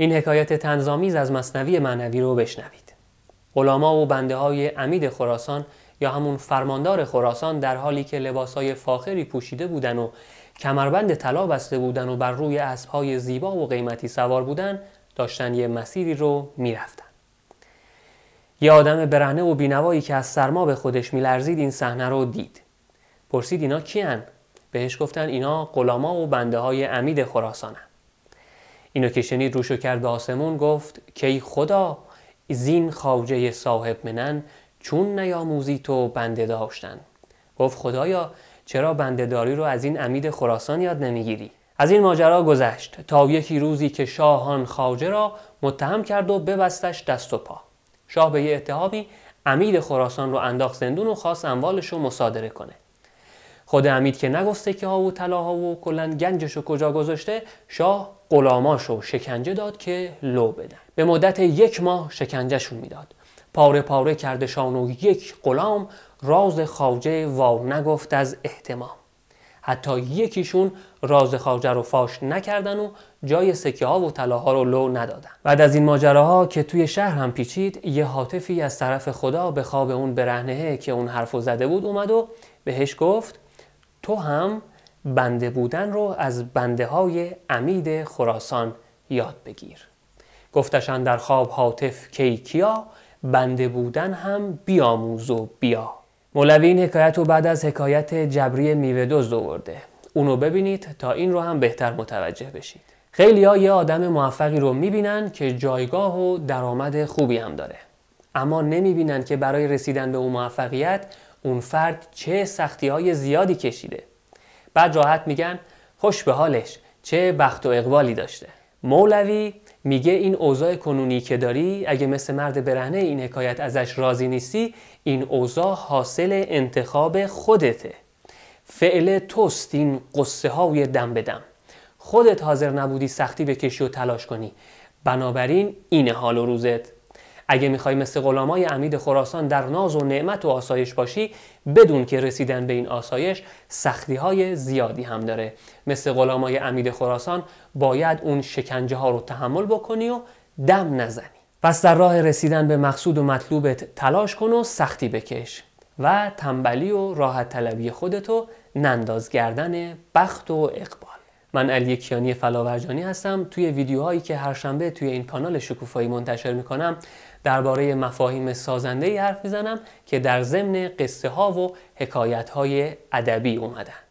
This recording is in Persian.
این حکایت تنظامیز از مصنوی معنوی رو بشنوید. غلاما و بنده های امید خراسان یا همون فرماندار خراسان در حالی که لباسهای فاخری پوشیده بودن و کمربند طلا بسته بودن و بر روی اسبهای زیبا و قیمتی سوار بودن داشتن یه مسیری رو می‌رفتن. یه آدم برهنه و بینوایی که از سرما به خودش میلرزید این صحنه رو دید. پرسید اینا کیان بهش گفتن اینا غلاما و بنده های امید خراسانن. اینو که شنید روشو کرد آسمون گفت کی خدا زین خواجه صاحب منن چون نیاموزی تو بنده داشتن. گفت خدایا چرا بنده داری رو از این امید خراسان یاد نمی‌گیری؟ از این ماجرا گذشت تا یکی روزی که شاهان خواجه را متهم کرد و ببستش دست و پا. شاه به یه اتهامی امید خراسان رو انداخت زندون و خواست اموالش رو مصادره کنه. خود امید که نگفته که ها و طلاها و کلا گنجش رو کجا گذاشته شاه غلاماشو شکنجه داد که لو بدن. به مدت یک ماه شکنجهشون می‌داد. پاره پاره کردشان و یک غلام راز خواجه وا نگفت از احتمام. حتی یکیشون راز خواجه رو فاش نکردن و جای سکه ها و طلاها رو لو ندادن. بعد از این ماجراها که توی شهر هم پیچید یه حاطفی از طرف خدا به خواب اون برهنه که اون حرفو زده بود اومد و بهش گفت تو هم بنده بودن رو از بنده های امید خراسان یاد بگیر. گفتشان در خواب حاطف کی کیا بنده بودن هم بیاموز و بیا. مولوی این حکایت رو بعد از حکایت جبری میوه دزد آورده. اونو ببینید تا این رو هم بهتر متوجه بشید. خیلی ها یه آدم موفقی رو می‌بینن که جایگاه و درآمد خوبی هم داره. اما نمی‌بینن که برای رسیدن به اون موفقیت اون فرد چه سختی های زیادی کشیده. بعد راحت میگن خوش به حالش چه بخت و اقبالی داشته. مولوی میگه این اوضاع کنونی که داری اگه مثل مرد برهنه این حکایت ازش راضی نیستی این اوضاع حاصل انتخاب خودته. فعل توست این قصه های دم بدم خودت حاضر نبودی سختی بکشی و تلاش کنی. بنابراین اینه حال و روزت اگه می‌خوای مثل غلامای امید خراسان در ناز و نعمت و آسایش باشی بدون که رسیدن به این آسایش سختی های زیادی هم داره. مثل غلامای امید خراسان باید اون شکنجه ها رو تحمل بکنی و دم نزنی. پس در راه رسیدن به مقصود و مطلوبت تلاش کن و سختی بکش و تنبلی و راحت طلبی خودتو ننداز گردن بخت و اقبال. من علی کیانی فلاورجانی هستم. توی ویدیوهایی که هر شنبه توی این کانال شکوفایی منتشر می‌کنم درباره مفاهیم سازنده حرف می‌زنم که در ضمن قصه ها و حکایت های ادبی اومدن.